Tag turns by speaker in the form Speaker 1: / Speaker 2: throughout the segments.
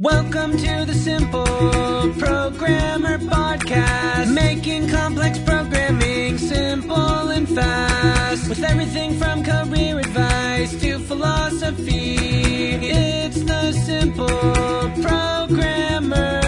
Speaker 1: Welcome to the Simple Programmer Podcast, making complex programming simple and fast. With everything from career advice to philosophy, it's the Simple Programmer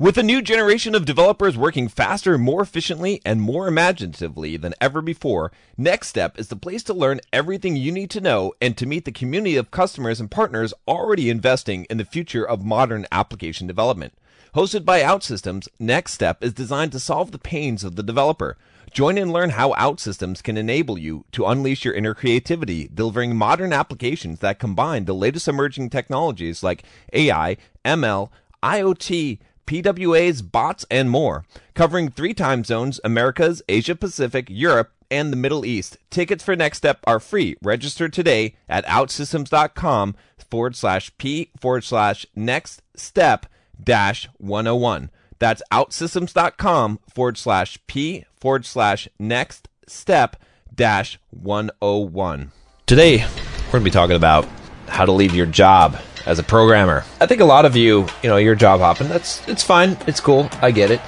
Speaker 2: With a new generation of developers working faster, more efficiently, and more imaginatively than ever before, Next Step is the place to learn everything you need to know and to meet the community of customers and partners already investing in the future of modern application development. Hosted by OutSystems, Next Step is designed to solve the pains of the developer. Join and learn how OutSystems can enable you to unleash your inner creativity, delivering modern applications that combine the latest emerging technologies like AI, ML, IoT, PWAs, bots, and more. Covering three time zones Americas, Asia Pacific, Europe, and the Middle East. Tickets for Next Step are free. Register today at outsystems.com forward slash P forward slash next step dash 101. That's outsystems.com forward slash P forward slash next step dash 101. Today, we're going to be talking about how to leave your job as a programmer. I think a lot of you, you know, you're job hopping. That's it's fine. It's cool. I get it.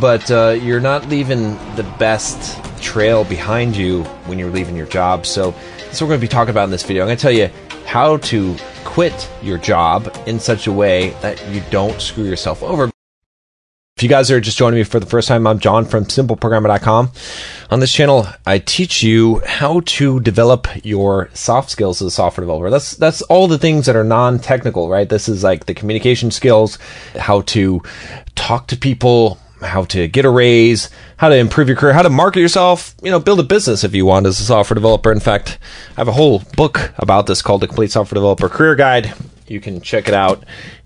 Speaker 2: But uh, you're not leaving the best trail behind you when you're leaving your job. So that's what we're going to be talking about in this video. I'm going to tell you how to quit your job in such a way that you don't screw yourself over. If you guys are just joining me for the first time, I'm John from simpleprogrammer.com. On this channel, I teach you how to develop your soft skills as a software developer. That's that's all the things that are non-technical, right? This is like the communication skills, how to talk to people, how to get a raise, how to improve your career, how to market yourself, you know, build a business if you want as a software developer. In fact, I have a whole book about this called The Complete Software Developer Career Guide. You can check it out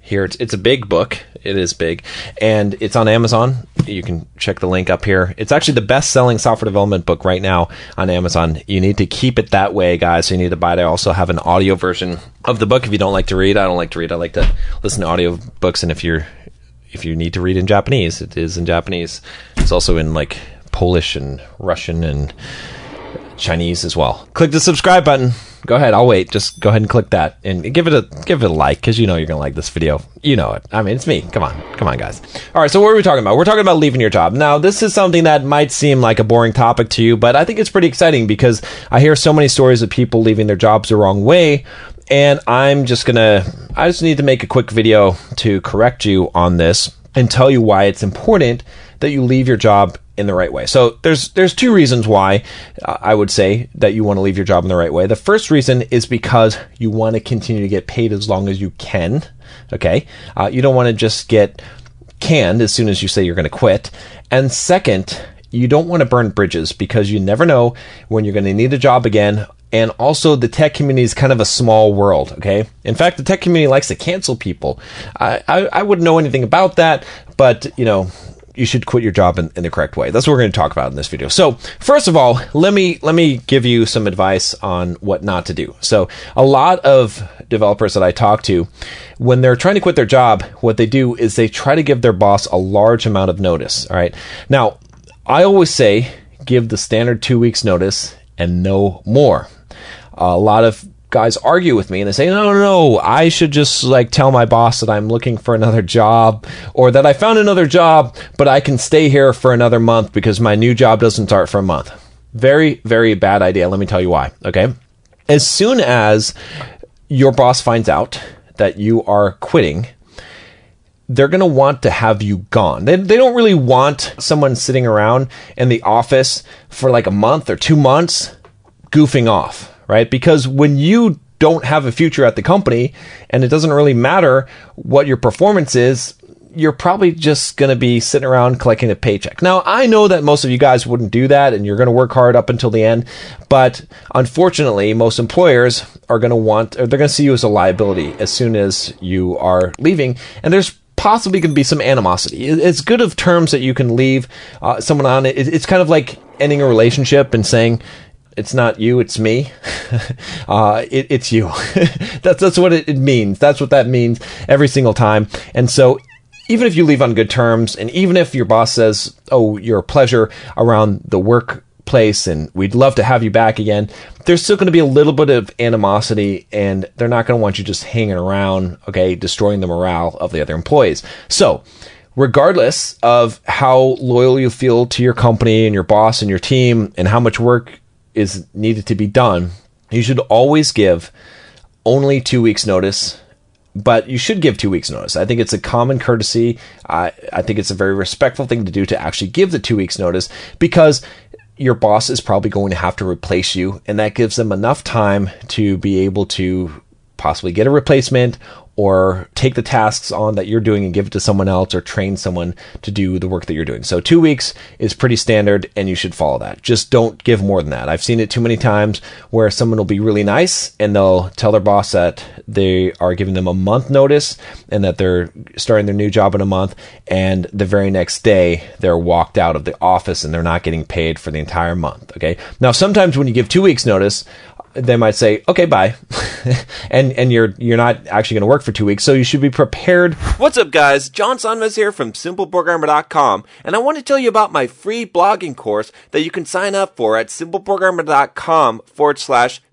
Speaker 2: here. It's, it's a big book. It is big. And it's on Amazon. You can check the link up here. It's actually the best selling software development book right now on Amazon. You need to keep it that way, guys. So you need to buy it. I also have an audio version of the book if you don't like to read. I don't like to read. I like to listen to audio books. And if you're if you need to read in Japanese, it is in Japanese. It's also in like Polish and Russian and Chinese as well. Click the subscribe button. Go ahead, I'll wait. Just go ahead and click that and give it a give it a like because you know you're gonna like this video. You know it. I mean, it's me. Come on, come on, guys. All right. So what are we talking about? We're talking about leaving your job. Now, this is something that might seem like a boring topic to you, but I think it's pretty exciting because I hear so many stories of people leaving their jobs the wrong way and I'm just gonna I just need to make a quick video to correct you on this and tell you why it's important that you leave your job in the right way. So there's there's two reasons why uh, I would say that you want to leave your job in the right way. The first reason is because you want to continue to get paid as long as you can. Okay, uh, you don't want to just get canned as soon as you say you're going to quit. And second, you don't want to burn bridges because you never know when you're going to need a job again and also the tech community is kind of a small world okay in fact the tech community likes to cancel people i i, I wouldn't know anything about that but you know you should quit your job in, in the correct way. That's what we're going to talk about in this video. So first of all let me let me give you some advice on what not to do. So a lot of developers that i talk to when they're trying to quit their job what they do is they try to give their boss a large amount of notice all right? Now i always say give the standard two weeks notice and no more. A lot of guys argue with me and they say, no, no, no, I should just like tell my boss that I'm looking for another job or that I found another job, but I can stay here for another month because my new job doesn't start for a month. Very, very bad idea. Let me tell you why. Okay. As soon as your boss finds out that you are quitting, they're going to want to have you gone. They, they don't really want someone sitting around in the office for like a month or two months goofing off right? Because when you don't have a future at the company and it doesn't really matter what your performance is, you're probably just going to be sitting around collecting a paycheck. Now, I know that most of you guys wouldn't do that and you're going to work hard up until the end, but unfortunately, most employers are going to want, or they're going to see you as a liability as soon as you are leaving. And there's possibly going to be some animosity. It's good of terms that you can leave uh, someone on. It's kind of like ending a relationship and saying, it's not you, it's me. uh, it, it's you. that's that's what it, it means. That's what that means every single time. And so, even if you leave on good terms, and even if your boss says, "Oh, you're a pleasure around the work workplace and we'd love to have you back again. There's still going to be a little bit of animosity and they're not going to want you just hanging around, okay, destroying the morale of the other employees. So, regardless of how loyal you feel to your company and your boss and your team and how much work is needed to be done, you should always give only two weeks' notice but you should give two weeks notice. I think it's a common courtesy. I, I think it's a very respectful thing to do to actually give the two weeks notice because your boss is probably going to have to replace you and that gives them enough time to be able to possibly get a replacement or take the tasks on that you're doing and give it to someone else or train someone to do the work that you're doing. So two weeks is pretty standard and you should follow that. Just don't give more than that. I've seen it too many times where someone will be really nice and they'll tell their boss that they are giving them a month notice and that they're starting their new job in a month and the very next day they're walked out of the office and they're not getting paid for the entire month. Okay. Now sometimes when you give two weeks notice, they might say, "Okay, bye," and and you're you're not actually going to work for two weeks, so you should be prepared.
Speaker 3: What's up, guys? John Sonmez here from SimpleProgrammer.com, and I want to tell you about my free blogging course that you can sign up for at SimpleProgrammer.com forward slash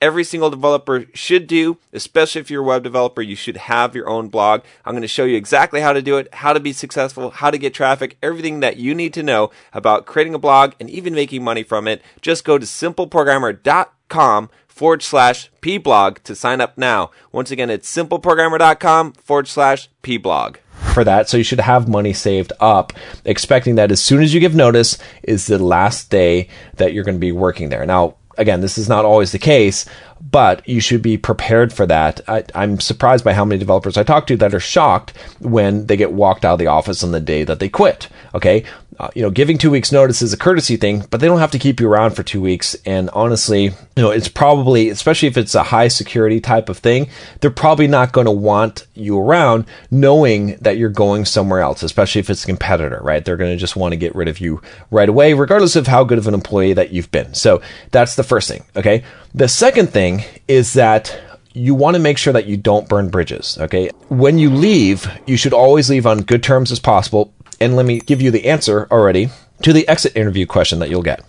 Speaker 3: every single developer should do, especially if you're a web developer. You should have your own blog. I'm going to show you exactly how to do it, how to be successful, how to get traffic, everything that you need to know about creating a blog and even making money from it. Just go to simpleprogrammer.com forward slash pblog to sign up now. Once again, it's simpleprogrammer.com forward slash pblog
Speaker 2: for that. So you should have money saved up, expecting that as soon as you give notice is the last day that you're going to be working there. Now, again, this is not always the case, but you should be prepared for that. I, am surprised by how many developers I talk to that are shocked when they get walked out of the office on the day that they quit. Okay. Uh, you know, giving two weeks notice is a courtesy thing, but they don't have to keep you around for two weeks. And honestly, you know, it's probably, especially if it's a high security type of thing, they're probably not going to want you around knowing that you're going somewhere else, especially if it's a competitor, right? They're going to just want to get rid of you right away, regardless of how good of an employee that you've been. So that's the first thing. Okay. The second thing is that you want to make sure that you don't burn bridges. Okay. When you leave, you should always leave on good terms as possible and let me give you the answer already to the exit interview question that you'll get.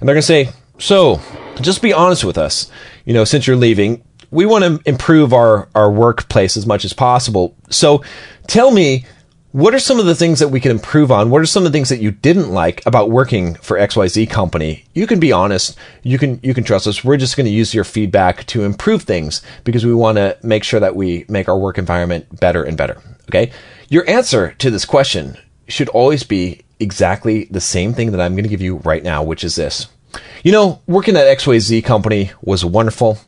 Speaker 2: And they're going to say, so just be honest with us. You know, since you're leaving, we want to improve our, our workplace as much as possible. So tell me, what are some of the things that we can improve on? What are some of the things that you didn't like about working for XYZ company? You can be honest. You can, you can trust us. We're just going to use your feedback to improve things because we want to make sure that we make our work environment better and better. Okay. Your answer to this question should always be exactly the same thing that I'm going to give you right now, which is this. You know, working at XYZ company was wonderful.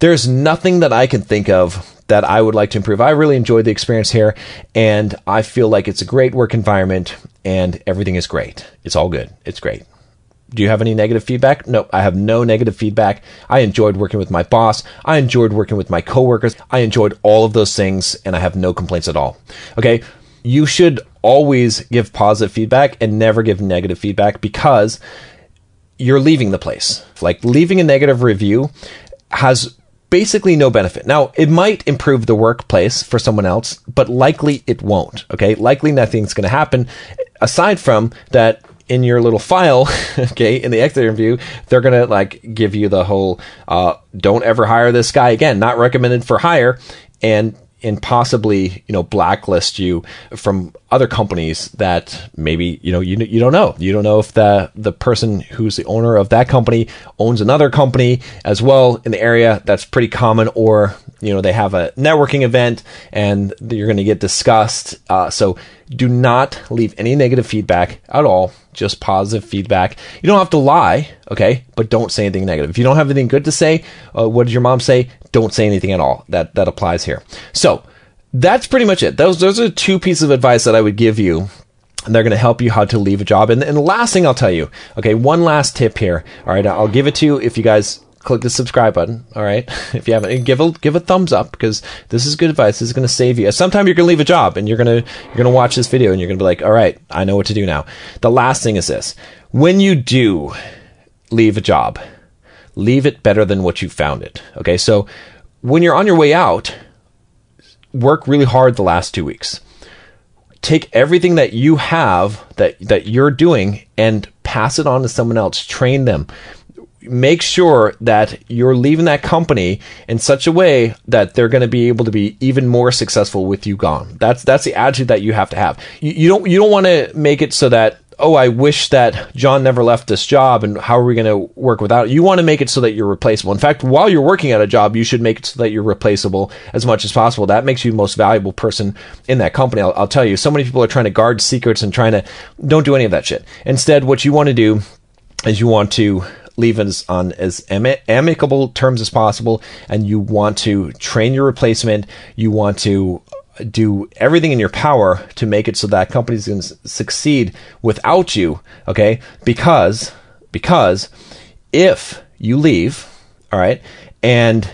Speaker 2: There's nothing that I can think of that I would like to improve. I really enjoyed the experience here and I feel like it's a great work environment and everything is great. It's all good. It's great. Do you have any negative feedback? No, I have no negative feedback. I enjoyed working with my boss. I enjoyed working with my coworkers. I enjoyed all of those things and I have no complaints at all. Okay you should always give positive feedback and never give negative feedback because you're leaving the place. Like leaving a negative review has basically no benefit. Now, it might improve the workplace for someone else, but likely it won't. Okay. Likely nothing's going to happen aside from that in your little file, okay, in the exit interview, they're gonna like give you the whole uh, "don't ever hire this guy again," not recommended for hire, and and possibly you know blacklist you from other companies that maybe you know you you don't know. You don't know if the the person who's the owner of that company owns another company as well in the area. That's pretty common. Or you know they have a networking event and you're going to get discussed. Uh, so do not leave any negative feedback at all. Just positive feedback. You don't have to lie okay? But don't say anything negative. If you don't have anything good to say uh, what did your mom say don't say anything at all that that applies here so that's pretty much it those those are two pieces of advice that i would give you and they're going to help you how to leave a job and, and the last thing i'll tell you okay one last tip here all right i'll give it to you if you guys click the subscribe button. All right, if you haven't, give a give a thumbs up because this is good advice. This is going to save you. Sometime you're going to leave a job and you're to you're going to watch this video and you're going to be like, all right, I know what to do now. The last thing is this: when you do leave a job, leave it better than what you found it. Okay, so when you're on your way out, work really hard the last two weeks. Take everything that you have that that you're doing and pass it on to someone else. Train them. Make sure that you're leaving that company in such a way that they're going to be able to be even more successful with you gone. That's that's the attitude that you have to have. You, you don't you don't want to make it so that oh, I wish that John never left this job and how are we going to work without it? You want to make it so that you're replaceable. In fact, while you're working at a job, you should make it so that you're replaceable as much as possible. That makes you the most valuable person in that company. I'll, I'll tell you, so many people are trying to guard secrets and trying to, don't do any of that shit. Instead, what you want to do is you want to leave on as amicable terms as possible and you want to train your replacement you want to do everything in your power to make it so that companies can succeed without you. Okay, because because if you leave, all right, and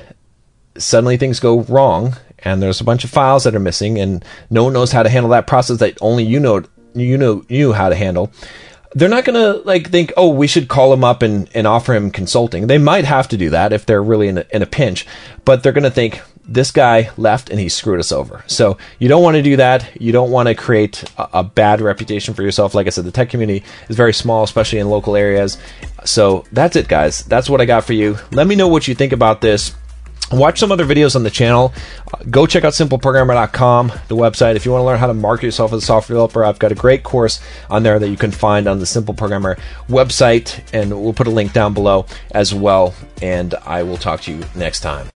Speaker 2: suddenly things go wrong, and there's a bunch of files that are missing, and no one knows how to handle that process that only you know you know you how to handle. They're not gonna like think, oh, we should call him up and, and offer him consulting. They might have to do that if they're really in a, in a pinch, but they're gonna think, this guy left and he screwed us over. So you don't want to do that. You don't want to create a, a, bad reputation for yourself. Like I said, the tech community is very small, especially in local areas. So that's it, guys. That's what I got for you. Let me know what you think about this. Watch some other videos on the channel. Uh, go check out simpleprogrammer.com, the website. If you want to learn how to market yourself as a software developer, I've got a great course on there that you can find on the Simple Programmer website, and we'll put a link down below as well. And I will talk to you next time.